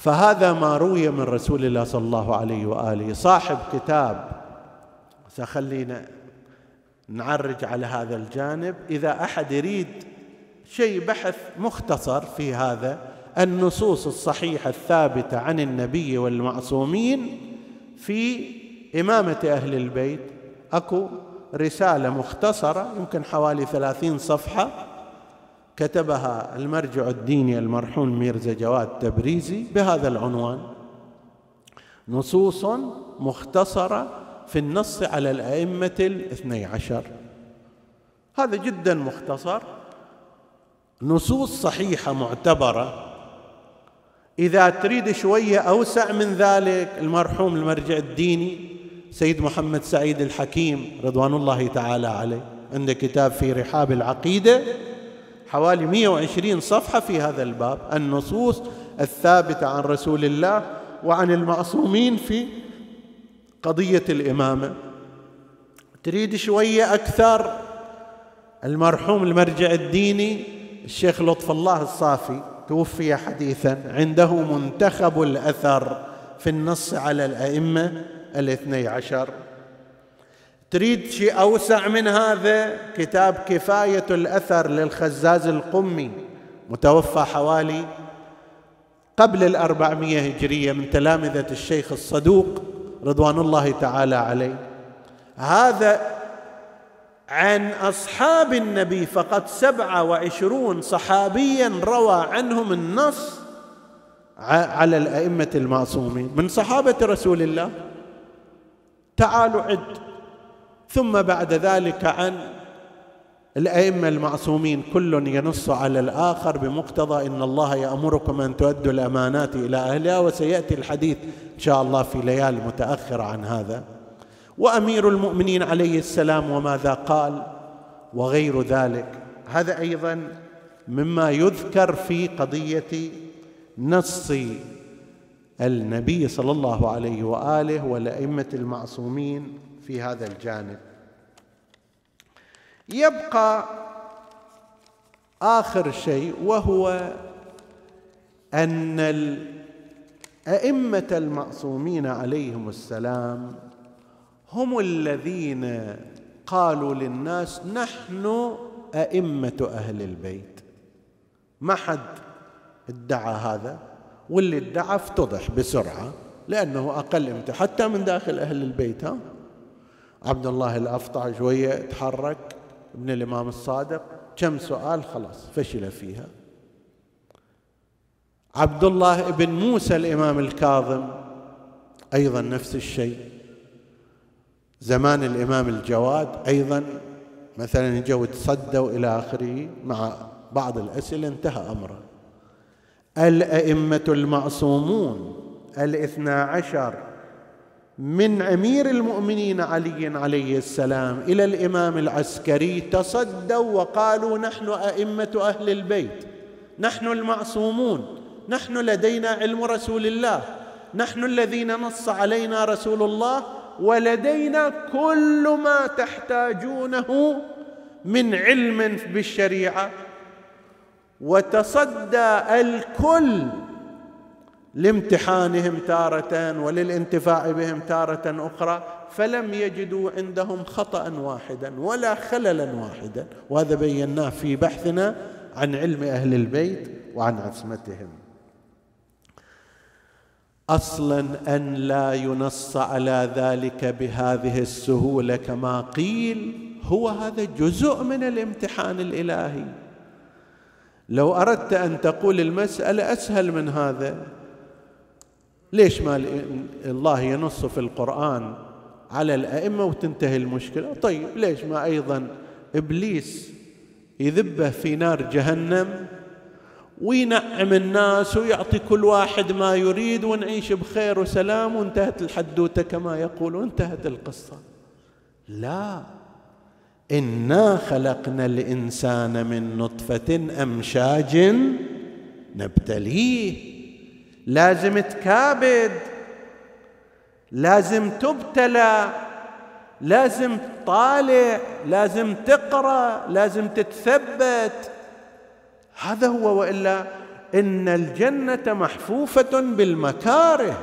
فهذا ما روي من رسول الله صلى الله عليه وآله. صاحب كتاب سخلينا نعرج على هذا الجانب. إذا أحد يريد شيء بحث مختصر في هذا النصوص الصحيحة الثابتة عن النبي والمعصومين في إمامة أهل البيت. أكو رسالة مختصرة يمكن حوالي ثلاثين صفحة. كتبها المرجع الديني المرحوم ميرزا جواد تبريزي بهذا العنوان نصوص مختصرة في النص على الأئمة الاثني عشر. هذا جدا مختصر. نصوص صحيحة معتبرة. إذا تريد شوية أوسع من ذلك المرحوم المرجع الديني سيد محمد سعيد الحكيم رضوان الله تعالى عليه عنده كتاب في رحاب العقيدة حوالي 120 صفحة في هذا الباب. النصوص الثابتة عن رسول الله وعن المعصومين في قضية الإمامة. تريد شوية أكثر؟ المرحوم المرجع الديني الشيخ لطف الله الصافي توفي حديثا عنده منتخب الأثر في النص على الأئمة الاثني عشر. تريد شيء أوسع من هذا؟ كتاب كفاية الأثر للخزاز القمي متوفى حوالي قبل الأربعمية هجرية من تلامذة الشيخ الصدوق رضوان الله تعالى عليه. هذا عن أصحاب النبي فقط سبعة وعشرون صحابيا روى عنهم النص على الأئمة المعصومين. من صحابة رسول الله؟ تعالوا عد. ثم بعد ذلك عن الأئمة المعصومين كل ينص على الآخر بمقتضى إن الله يأمركم أن تؤدوا الأمانات إلى أهلها وسيأتي الحديث إن شاء الله في ليالي متأخرة عن هذا. وأمير المؤمنين عليه السلام وماذا قال؟ وغير ذلك. هذا أيضا مما يذكر في قضية نص النبي صلى الله عليه وآله والأئمة المعصومين في هذا الجانب. يبقى آخر شيء وهو أن الأئمة المعصومين عليهم السلام هم الذين قالوا للناس نحن أئمة أهل البيت. ما حد ادعى هذا واللي ادعى افتضح بسرعة لأنه أقل حتى من داخل أهل البيت ها؟ عبد الله الأفطع شوية تحرك ابن الإمام الصادق. كم سؤال خلاص فشل فيها. عبد الله بن موسى الإمام الكاظم أيضا نفس الشيء. زمان الإمام الجواد أيضا مثلا جو تصدوا إلى آخره مع بعض الأسئلة انتهى أمره. الأئمة المعصومون الاثنا عشر من أمير المؤمنين علي عليه السلام إلى الإمام العسكري تصدوا وقالوا نحن أئمة أهل البيت نحن المعصومون نحن لدينا علم رسول الله نحن الذين نص علينا رسول الله ولدينا كل ما تحتاجونه من علم بالشريعة وتصدى الكل لامتحانهم تارة وللانتفاع بهم تارة أخرى فلم يجدوا عندهم خطأ واحدا ولا خللا واحدا وهذا بيناه في بحثنا عن علم أهل البيت وعن عصمتهم. أصلا أن لا ينص على ذلك بهذه السهولة كما قيل هو هذا جزء من الامتحان الإلهي. لو أردت أن تقول المسألة أسهل من هذا. ليش ما الله ينص في القرآن على الأئمة وتنتهي المشكلة؟ طيب ليش ما أيضا إبليس يذبه في نار جهنم وينعم الناس ويعطي كل واحد ما يريد ونعيش بخير وسلام وانتهت الحدوتة كما يقول وانتهت القصة؟ لا. إنا خلقنا الإنسان من نطفة أمشاج نبتليه. لازم تكابد لازم تبتلى لازم تطالع لازم تقرأ لازم تتثبت. هذا هو وإلا إن الجنة محفوفة بالمكاره.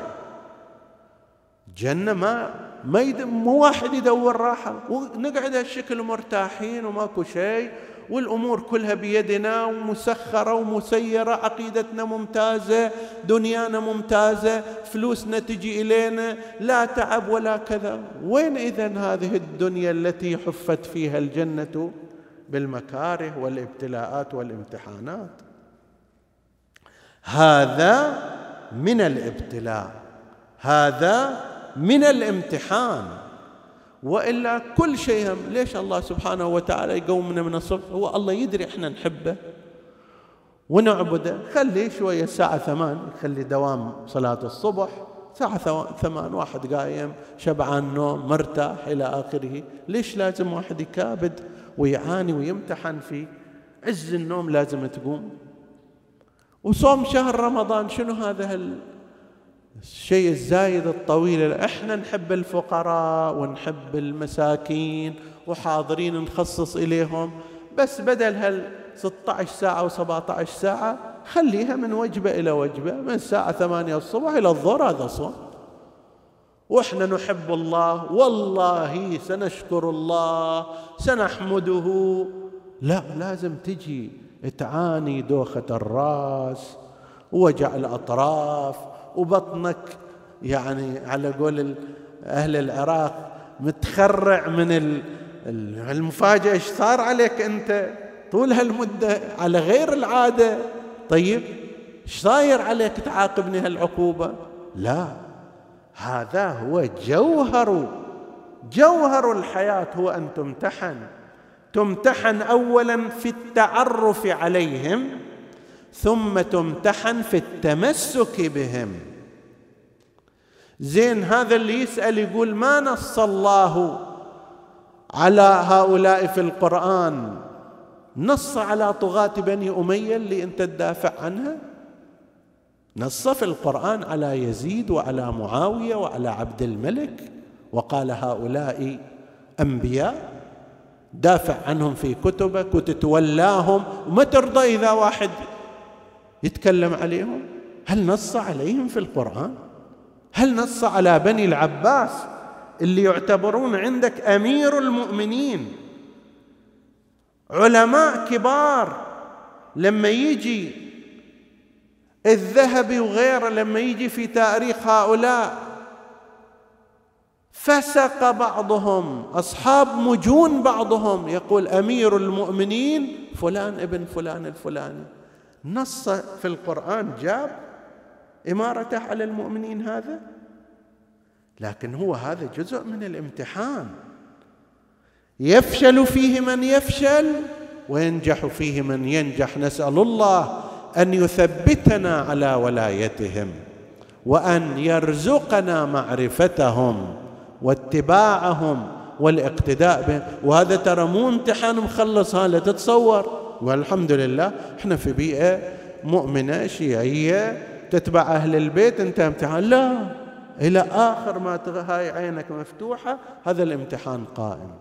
جنة ما ما يد... مو واحد يدور راحة ونقعد هالشكل مرتاحين وماكو شيء. والأمور كلها بيدنا ومسخرة ومسيرة عقيدتنا ممتازة دنيانا ممتازة فلوسنا تجي إلينا لا تعب ولا كذا. وين اذا هذه الدنيا التي حفت فيها الجنة؟ بالمكاره والابتلاءات والامتحانات. هذا من الابتلاء هذا من الامتحان. وإلا كل شيء هم. ليش الله سبحانه وتعالى يقومنا من الصبح؟ هو الله يدري إحنا نحبه ونعبده. خليه شوية الساعة ثمان خلي دوام صلاة الصبح. ساعة ثمان واحد قايم شبعان نوم مرتاح إلى آخره. ليش لازم واحد يكابد ويعاني ويمتحن في عز النوم لازم تقوم؟ وصوم شهر رمضان شنو هذا الشيء الزايد الطويل. إحنا نحب الفقراء ونحب المساكين وحاضرين نخصص إليهم بس بدل هال 16 ساعة و 17 ساعة خليها من وجبة إلى وجبة من الساعة 8 الصبح إلى الظهر هذا صوم. وإحنا نحب الله والله سنشكر الله سنحمده. لا لازم تجي تعاني دوخة الرأس ووجع الأطراف وبطنك يعني على قول أهل العراق متخرع من المفاجأة إيش صار عليك أنت طول هالمدة على غير العادة؟ طيب إيش صاير عليك تعاقبني هالعقوبة؟ لا هذا هو جوهر جوهر الحياة هو أن تمتحن. تمتحن أولا في التعرف عليهم ثم تمتحن في التمسك بهم. زين هذا اللي يسأل يقول ما نص الله على هؤلاء في القرآن؟ نص على طغاة بني أمية اللي أنت تدافع عنها؟ نص في القرآن على يزيد وعلى معاوية وعلى عبد الملك؟ وقال هؤلاء أنبياء دافع عنهم في كتبك وتتولاهم؟ وما ترضى إذا واحد يتكلم عليهم؟ هل نص عليهم في القرآن؟ هل نص على بني العباس اللي يعتبرون عندك أمير المؤمنين؟ علماء كبار لما يجي الذهبي وغيره لما يجي في تاريخ هؤلاء فسق بعضهم أصحاب مجون بعضهم يقول أمير المؤمنين فلان ابن فلان الفلاني. نص في القرآن جاب إمارته على المؤمنين هذا؟ لكن هو هذا جزء من الامتحان. يفشل فيه من يفشل وينجح فيه من ينجح. نسأل الله أن يثبتنا على ولايتهم وأن يرزقنا معرفتهم واتباعهم والاقتداء بهم وهذا ترى مو امتحان مخلص هذا تتصور. والحمد لله. إحنا في بيئة مؤمنة شيعية تتبع أهل البيت أنت امتحان. لا إلى آخر ما هاي عينك مفتوحة هذا الامتحان قائم.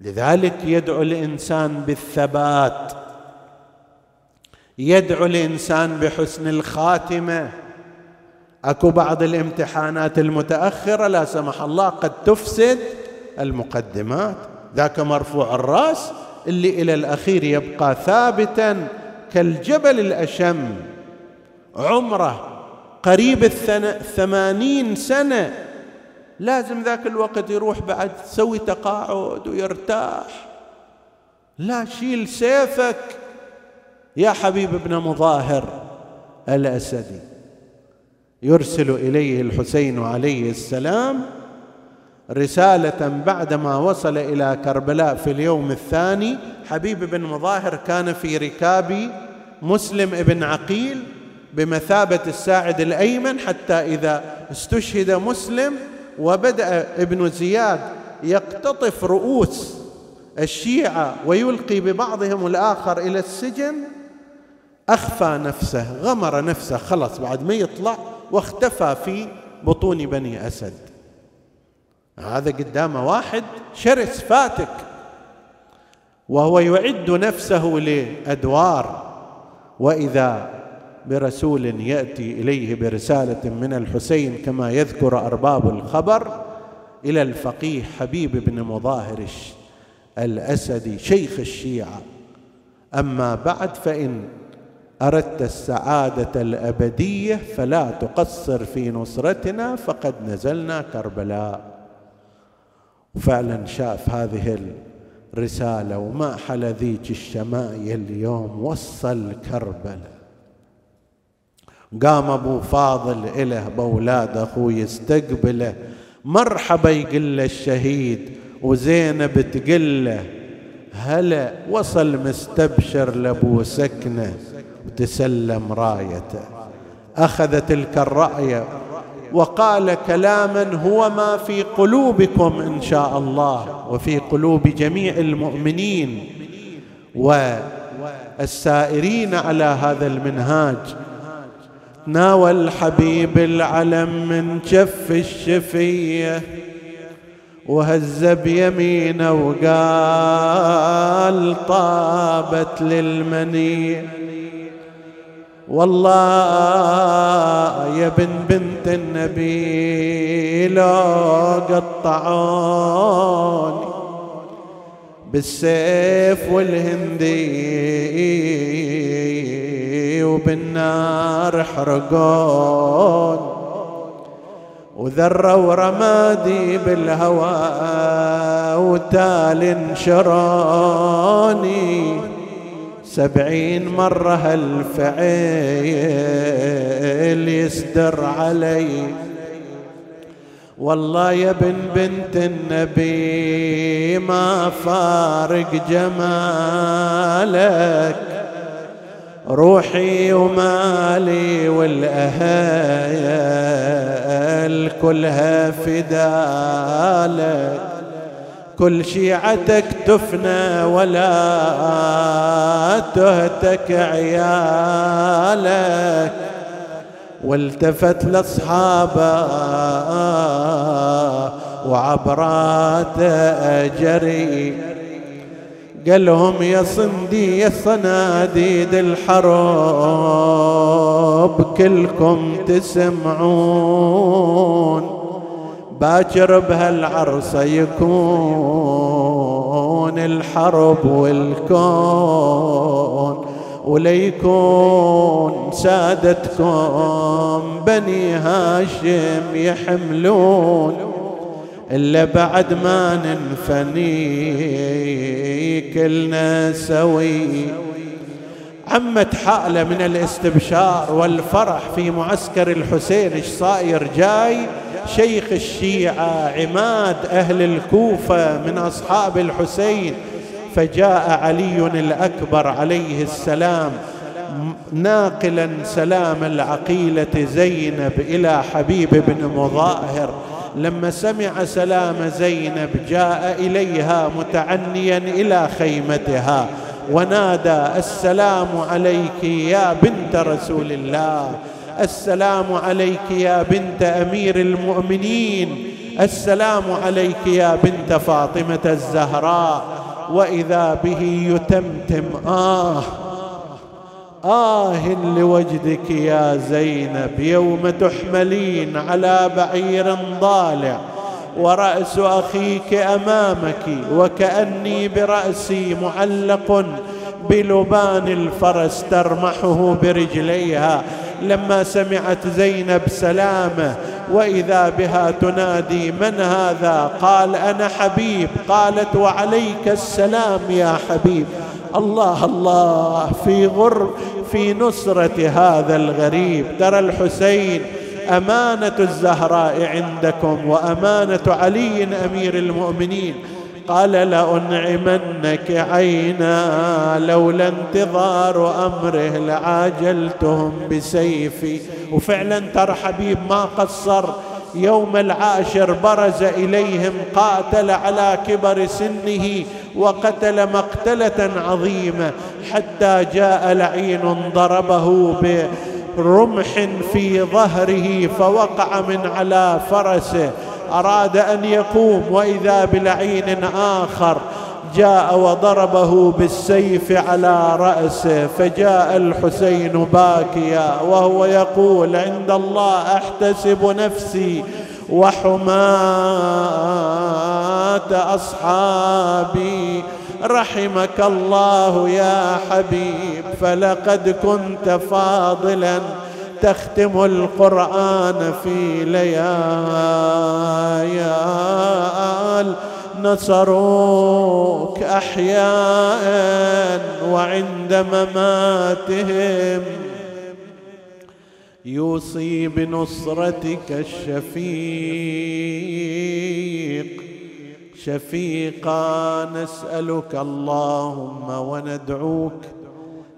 لذلك يدعو الإنسان بالثبات. يدعو الإنسان بحسن الخاتمة. أكو بعض الامتحانات المتأخرة لا سمح الله قد تفسد المقدمات. ذاك مرفوع الراس اللي إلى الأخير يبقى ثابتا كالجبل الأشم. عمره قريب الثمانين سنة. لازم ذاك الوقت يروح بعد تسوي تقاعد ويرتاح. لا شيل سيفك. يا حبيب ابن مظاهر الأسدي. يرسل إليه الحسين عليه السلام رسالة بعدما وصل إلى كربلاء في اليوم الثاني حبيب بن مظاهر كان في ركاب مسلم بن عقيل بمثابة الساعد الأيمن حتى إذا استشهد مسلم وبدأ ابن زياد يقتطف رؤوس الشيعة ويلقي ببعضهم الآخر إلى السجن. أخفى نفسه غمر نفسه خلص بعد ما يطلع واختفى في بطون بني أسد. هذا قدامه واحد شرس فاتك وهو يعد نفسه لأدوار. وإذا برسول يأتي إليه برسالة من الحسين كما يذكر أرباب الخبر إلى الفقيه حبيب بن مظاهر الأسدي شيخ الشيعة. أما بعد فإن أردت السعادة الأبدية فلا تقصر في نصرتنا فقد نزلنا كربلاء. وفعلا شاف هذه الرسالة وما حل ذيك الشمايل اليوم وصل كربلاء قام أبو فاضل اله باولاد أخوه يستقبله مرحبا يقول له الشهيد وزينب تقول له هلا وصل مستبشر لأبو سكنة وتسلم رايته. اخذ تلك الرأية وقال كلاما هو ما في قلوبكم إن شاء الله وفي قلوب جميع المؤمنين والسائرين على هذا المنهاج. ناول حبيب العلم من كف الشفية وهز بيمينه وقال طابت للمنيه والله يا بن بنت النبي لو قطعوني بالسيف والهندي وبالنار حرقون وذروا رمادي بالهوى وتال انشروني سبعين مرة هالفعيل يسدر علي. والله يا بن بنت النبي ما فارق جمالك روحي ومالي والأهل كلها فدالك. كل شيعتك تفنى ولا تهتك عيالك. والتفت لأصحابه وعبراته أجري. قال لهم يا صندي يا صناديد الحرب كلكم تسمعون. باكر بهالعرصة يكون الحرب والكون وليكون سادتكم بني هاشم يحملون إلا بعد ما ننفني كلنا سوي. عمت حالة من الاستبشار والفرح في معسكر الحسين إيش صاير جاي؟ شيخ الشيعة عماد أهل الكوفة من أصحاب الحسين فجاء علي الأكبر عليه السلام ناقلا سلام العقيلة زينب إلى حبيب بن مظاهر. لما سمع سلام زينب جاء إليها متعنيا إلى خيمتها ونادى السلام عليك يا بنت رسول الله. السلام عليك يا بنت أمير المؤمنين. السلام عليك يا بنت فاطمة الزهراء. وإذا به يتمتم آه آه لوجدك يا زينب يوم تحملين على بعير ضالع. ورأس أخيك أمامك وكأني برأسي معلق بلبان الفرس ترمحه برجليها. لما سمعت زينب سلامة وإذا بها تنادي من هذا؟ قال أنا حبيب. قالت وعليك السلام يا حبيب. الله الله في غر في نصرة هذا الغريب. ترى الحسين أمانة الزهراء عندكم وأمانة علي أمير المؤمنين. قال لأنعمنك عينا لولا انتظار أمره لعاجلتهم بسيفي. وفعلا ترى حبيب ما قصر. يوم العاشر برز إليهم قاتل على كبر سنه وقتل مقتلة عظيمة حتى جاء لعين ضربه برمح في ظهره فوقع من على فرسه. أراد أن يقوم وإذا بلعين آخر جاء وضربه بالسيف على رأسه فجاء الحسين باكيا وهو يقول عند الله أحتسب نفسي وحماة أصحابي رحمك الله يا حبيب فلقد كنت فاضلا تختم القرآن في ليال. نصروك أحياء وعند مماتهم. يوصي بنصرتك الشفيق. شفيقا نسألك اللهم وندعوك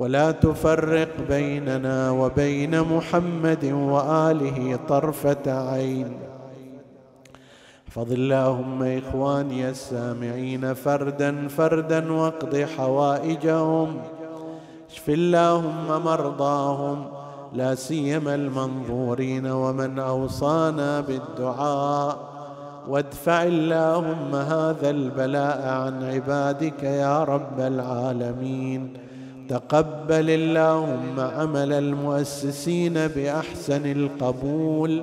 ولا تفرق بيننا وبين محمد وآله طرفة عين. احفظ اللهم إخواني السامعين فردا فردا واقض حوائجهم. اشف اللهم مرضاهم لا سيما المنظورين ومن أوصانا بالدعاء. وادفع اللهم هذا البلاء عن عبادك يا رب العالمين. تقبل اللهم عمل المؤسسين بأحسن القبول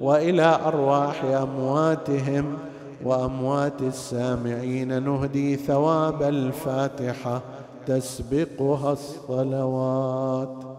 وإلى أرواح أمواتهم وأموات السامعين. نهدي ثواب الفاتحة تسبقها الصلوات.